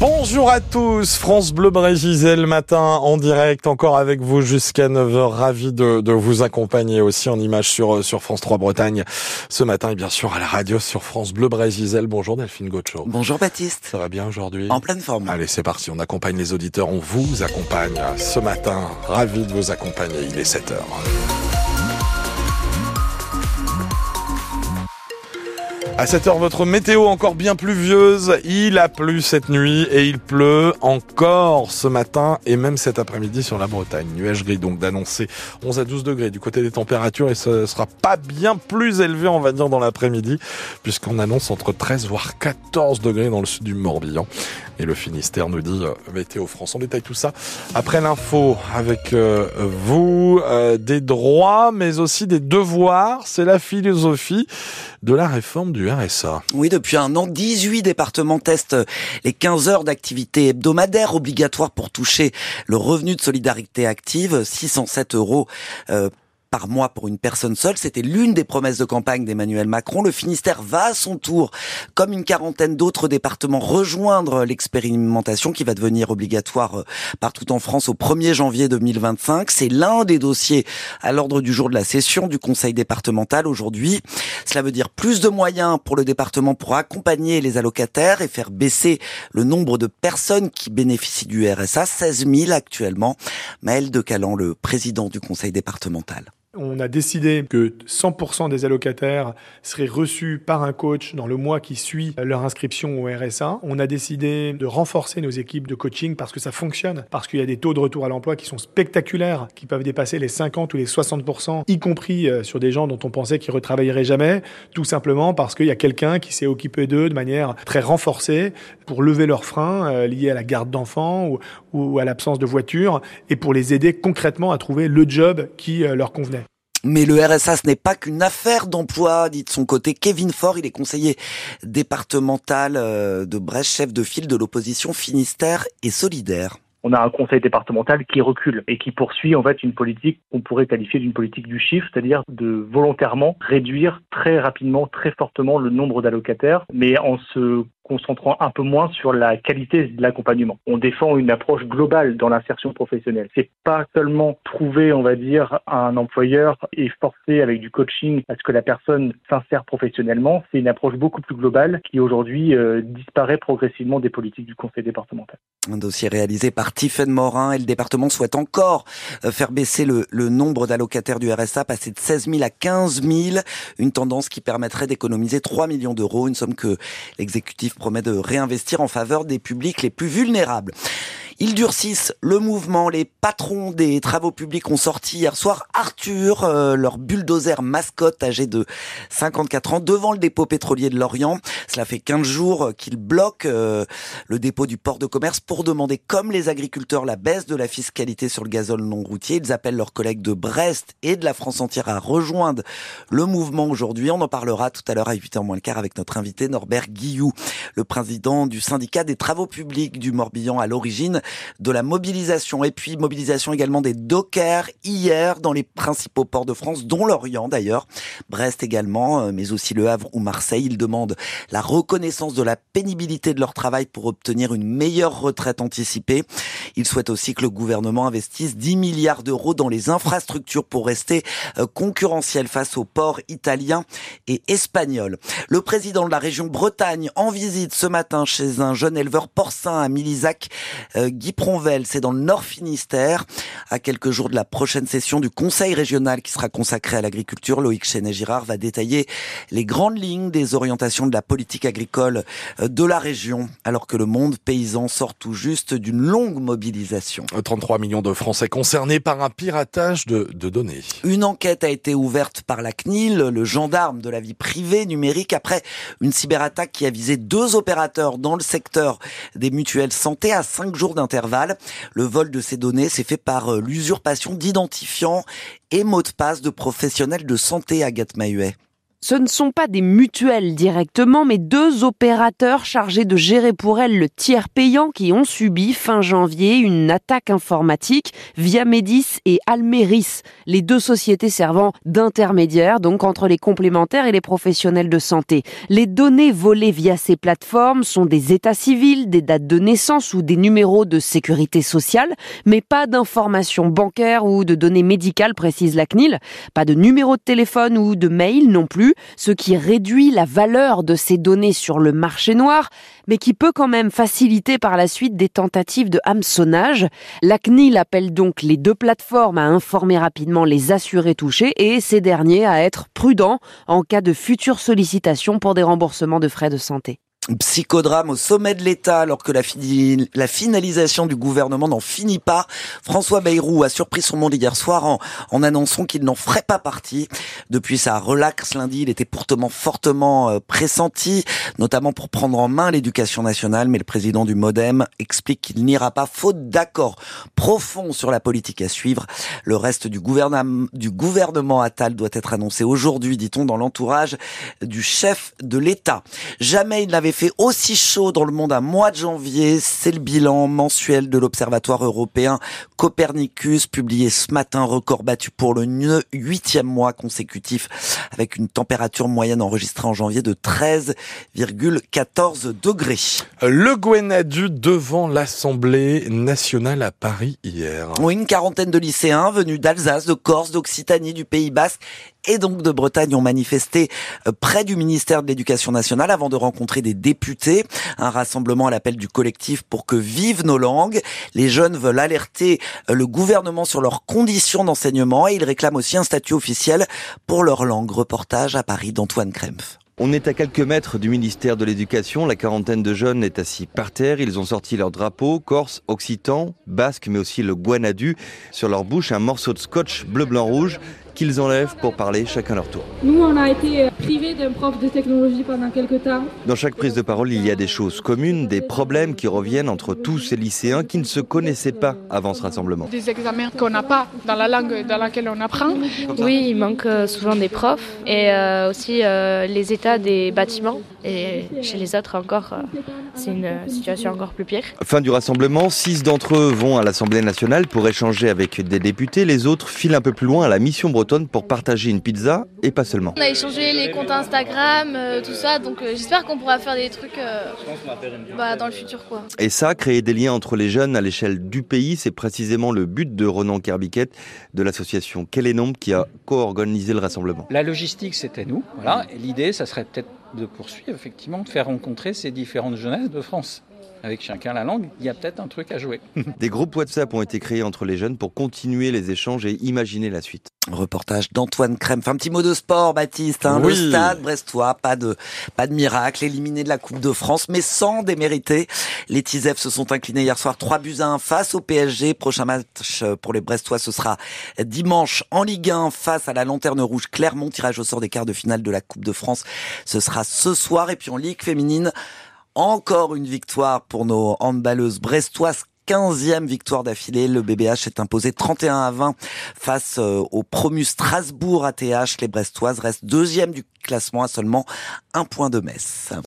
Bonjour à tous, France Bleu Brégisel matin en direct, encore avec vous jusqu'à 9h, ravi de, de, vous accompagner aussi en image sur, sur France 3 Bretagne ce matin et bien sûr à la radio sur France Bleu Brégisel. Bonjour Delphine Gaucho. Bonjour Baptiste. Ça va bien aujourd'hui? En pleine forme. Allez c'est parti, on accompagne les auditeurs, on vous accompagne ce matin, ravi de vous accompagner, il est 7h. À cette heure, votre météo encore bien pluvieuse. Il a plu cette nuit et il pleut encore ce matin et même cet après-midi sur la Bretagne. Nuage gris donc d'annoncer 11 à 12 degrés du côté des températures et ce sera pas bien plus élevé, on va dire, dans l'après-midi puisqu'on annonce entre 13 voire 14 degrés dans le sud du Morbihan. Et le Finistère nous dit euh, Météo France. On détaille tout ça après l'info avec euh, vous. Euh, des droits mais aussi des devoirs. C'est la philosophie de la réforme du RSA. Oui, depuis un an, 18 départements testent les 15 heures d'activité hebdomadaire obligatoire pour toucher le revenu de solidarité active, 607 euros euh, par mois pour une personne seule. C'était l'une des promesses de campagne d'Emmanuel Macron. Le Finistère va à son tour, comme une quarantaine d'autres départements, rejoindre l'expérimentation qui va devenir obligatoire euh, partout en France au 1er janvier 2025. C'est l'un des dossiers à l'ordre du jour de la session du Conseil départemental aujourd'hui. Cela veut dire plus de moyens pour le département pour accompagner les allocataires et faire baisser le nombre de personnes qui bénéficient du RSA, 16 000 actuellement. Maël Decalan, le président du Conseil départemental. On a décidé que 100% des allocataires seraient reçus par un coach dans le mois qui suit leur inscription au RSA. On a décidé de renforcer nos équipes de coaching parce que ça fonctionne, parce qu'il y a des taux de retour à l'emploi qui sont spectaculaires, qui peuvent dépasser les 50 ou les 60%, y compris euh, sur des gens dont on pensait qu'ils retravailleraient jamais, tout simplement parce qu'il y a quelqu'un qui s'est occupé d'eux de manière très renforcée pour lever leurs freins euh, liés à la garde d'enfants ou, ou à l'absence de voiture et pour les aider concrètement à trouver le job qui euh, leur convenait. Mais le RSA, ce n'est pas qu'une affaire d'emploi, dit de son côté Kevin Faure. Il est conseiller départemental euh, de Brest, chef de file de l'opposition Finistère et Solidaire on a un conseil départemental qui recule et qui poursuit en fait une politique qu'on pourrait qualifier d'une politique du chiffre, c'est-à-dire de volontairement réduire très rapidement, très fortement le nombre d'allocataires, mais en se concentrant un peu moins sur la qualité de l'accompagnement. On défend une approche globale dans l'insertion professionnelle. C'est pas seulement trouver, on va dire, un employeur et forcer avec du coaching à ce que la personne s'insère professionnellement. C'est une approche beaucoup plus globale qui aujourd'hui euh, disparaît progressivement des politiques du conseil départemental. Un dossier réalisé par Tiffaine Morin et le département souhaite encore euh, faire baisser le, le nombre d'allocataires du RSA, passer de 16 000 à 15 000, une tendance qui permettrait d'économiser 3 millions d'euros, une somme que l'exécutif promet de réinvestir en faveur des publics les plus vulnérables. Ils durcissent le mouvement. Les patrons des travaux publics ont sorti hier soir Arthur, euh, leur bulldozer mascotte âgé de 54 ans, devant le dépôt pétrolier de Lorient. Cela fait 15 jours qu'ils bloquent euh, le dépôt du port de commerce pour demander, comme les agriculteurs, la baisse de la fiscalité sur le gazole non routier. Ils appellent leurs collègues de Brest et de la France entière à rejoindre le mouvement aujourd'hui. On en parlera tout à l'heure à 8h moins le quart avec notre invité Norbert Guillou, le président du syndicat des travaux publics du Morbihan à l'origine de la mobilisation et puis mobilisation également des dockers hier dans les principaux ports de France, dont l'Orient d'ailleurs, Brest également, euh, mais aussi Le Havre ou Marseille. Ils demandent la reconnaissance de la pénibilité de leur travail pour obtenir une meilleure retraite anticipée. Ils souhaitent aussi que le gouvernement investisse 10 milliards d'euros dans les infrastructures pour rester euh, concurrentiel face aux ports italiens et espagnols. Le président de la région Bretagne en visite ce matin chez un jeune éleveur porcin à Milizac, euh, Guy Pronvel, c'est dans le Nord Finistère. À quelques jours de la prochaine session du Conseil régional qui sera consacré à l'agriculture, Loïc Chenet-Girard va détailler les grandes lignes des orientations de la politique agricole euh, de la région, alors que le monde paysan sort tout juste d'une longue mobilisation. 33 euh, millions de Français concernés par un piratage de, de données. Une enquête a été ouverte par la CNIL, le gendarme de la vie privée numérique, après une cyberattaque qui a visé deux opérateurs dans le secteur des mutuelles santé à cinq jours le vol de ces données s'est fait par euh, l'usurpation d'identifiants et mots de passe de professionnels de santé, Agathe Mahuet. Ce ne sont pas des mutuelles directement, mais deux opérateurs chargés de gérer pour elles le tiers payant qui ont subi fin janvier une attaque informatique via Medis et Almeris, les deux sociétés servant d'intermédiaires donc entre les complémentaires et les professionnels de santé. Les données volées via ces plateformes sont des états civils, des dates de naissance ou des numéros de sécurité sociale, mais pas d'informations bancaires ou de données médicales, précise la CNIL, pas de numéro de téléphone ou de mail non plus ce qui réduit la valeur de ces données sur le marché noir, mais qui peut quand même faciliter par la suite des tentatives de hameçonnage. La CNIL appelle donc les deux plateformes à informer rapidement les assurés touchés et ces derniers à être prudents en cas de futures sollicitations pour des remboursements de frais de santé. Psychodrame au sommet de l'État alors que la, finalisation du gouvernement n'en finit pas. François Bayrou a surpris son monde hier soir en, annonçant qu'il n'en ferait pas partie. Depuis sa relaxe lundi, il était pourtant fortement euh, pressenti, notamment pour prendre en main l'éducation nationale, mais le président du Modem explique qu'il n'ira pas faute d'accord profond sur la politique à suivre. Le reste du gouvernement, du gouvernement Attal doit être annoncé aujourd'hui, dit-on, dans l'entourage du chef de l'État. Jamais il n'avait fait aussi chaud dans le monde un mois de janvier. C'est le bilan mensuel de l'Observatoire européen Copernicus, publié ce matin, record battu pour le huitième mois consécutif, avec une température moyenne enregistrée en janvier de 13,14 degrés. Le Gwenadu devant l'Assemblée nationale à Paris hier. Oui, une quarantaine de lycéens venus d'Alsace, de Corse, d'Occitanie, du Pays Basque et donc de Bretagne ont manifesté euh, près du ministère de l'Éducation nationale avant de rencontrer des députés. Un rassemblement à l'appel du collectif pour que vivent nos langues. Les jeunes veulent alerter euh, le gouvernement sur leurs conditions d'enseignement et ils réclament aussi un statut officiel pour leur langue. Reportage à Paris d'Antoine Krempf. On est à quelques mètres du ministère de l'Éducation. La quarantaine de jeunes est assis par terre. Ils ont sorti leur drapeau, corse, occitan, basque, mais aussi le guanadu. Sur leur bouche, un morceau de scotch bleu, blanc, rouge qu'ils enlèvent pour parler chacun leur tour. Été euh, d'un prof de technologie pendant quelques temps. Dans chaque prise de parole, il y a des choses communes, des problèmes qui reviennent entre tous ces lycéens qui ne se connaissaient pas avant ce rassemblement. Des examens qu'on n'a pas dans la langue dans laquelle on apprend. Oui, il manque euh, souvent des profs et euh, aussi les états des bâtiments. Et chez les autres encore, c'est une situation encore plus pire. Fin du rassemblement, six d'entre eux vont à l'Assemblée nationale pour échanger avec des députés. Les autres filent un peu plus loin à la mission bretonne pour partager une pizza et pas seulement. On a échangé les Instagram, euh, tout ça, donc euh, j'espère qu'on pourra faire des trucs euh, bah, dans le futur. Quoi. Et ça, créer des liens entre les jeunes à l'échelle du pays, c'est précisément le but de Renan Kerbiquet de l'association Quel est nombre qui a co-organisé le rassemblement. La logistique, c'était nous. Voilà. l'idée, ça serait peut-être de poursuivre, effectivement, de faire rencontrer ces différentes jeunesses de France avec chacun la langue, il y a peut-être un truc à jouer. Des groupes WhatsApp ont été créés entre les jeunes pour continuer les échanges et imaginer la suite. Reportage d'Antoine Crème. un petit mot de sport, Baptiste. Hein, Le stade brestois, pas de, pas de miracle, éliminé de la Coupe de France, mais sans démériter. Les Tisef se sont inclinés hier soir 3 buts à 1 face au PSG. Prochain match pour les Brestois, ce sera dimanche en Ligue 1 face à la Lanterne Rouge Clermont. Tirage au sort des quarts de finale de la Coupe de France. Ce sera ce soir. Et puis en Ligue féminine, encore une victoire pour nos handballeuses brestoises. 15e victoire d'affilée. Le BBH est imposé 31 à 20 face euh, au promu Strasbourg ATH. Les Brestoises restent deuxième du classement à seulement un point de messe.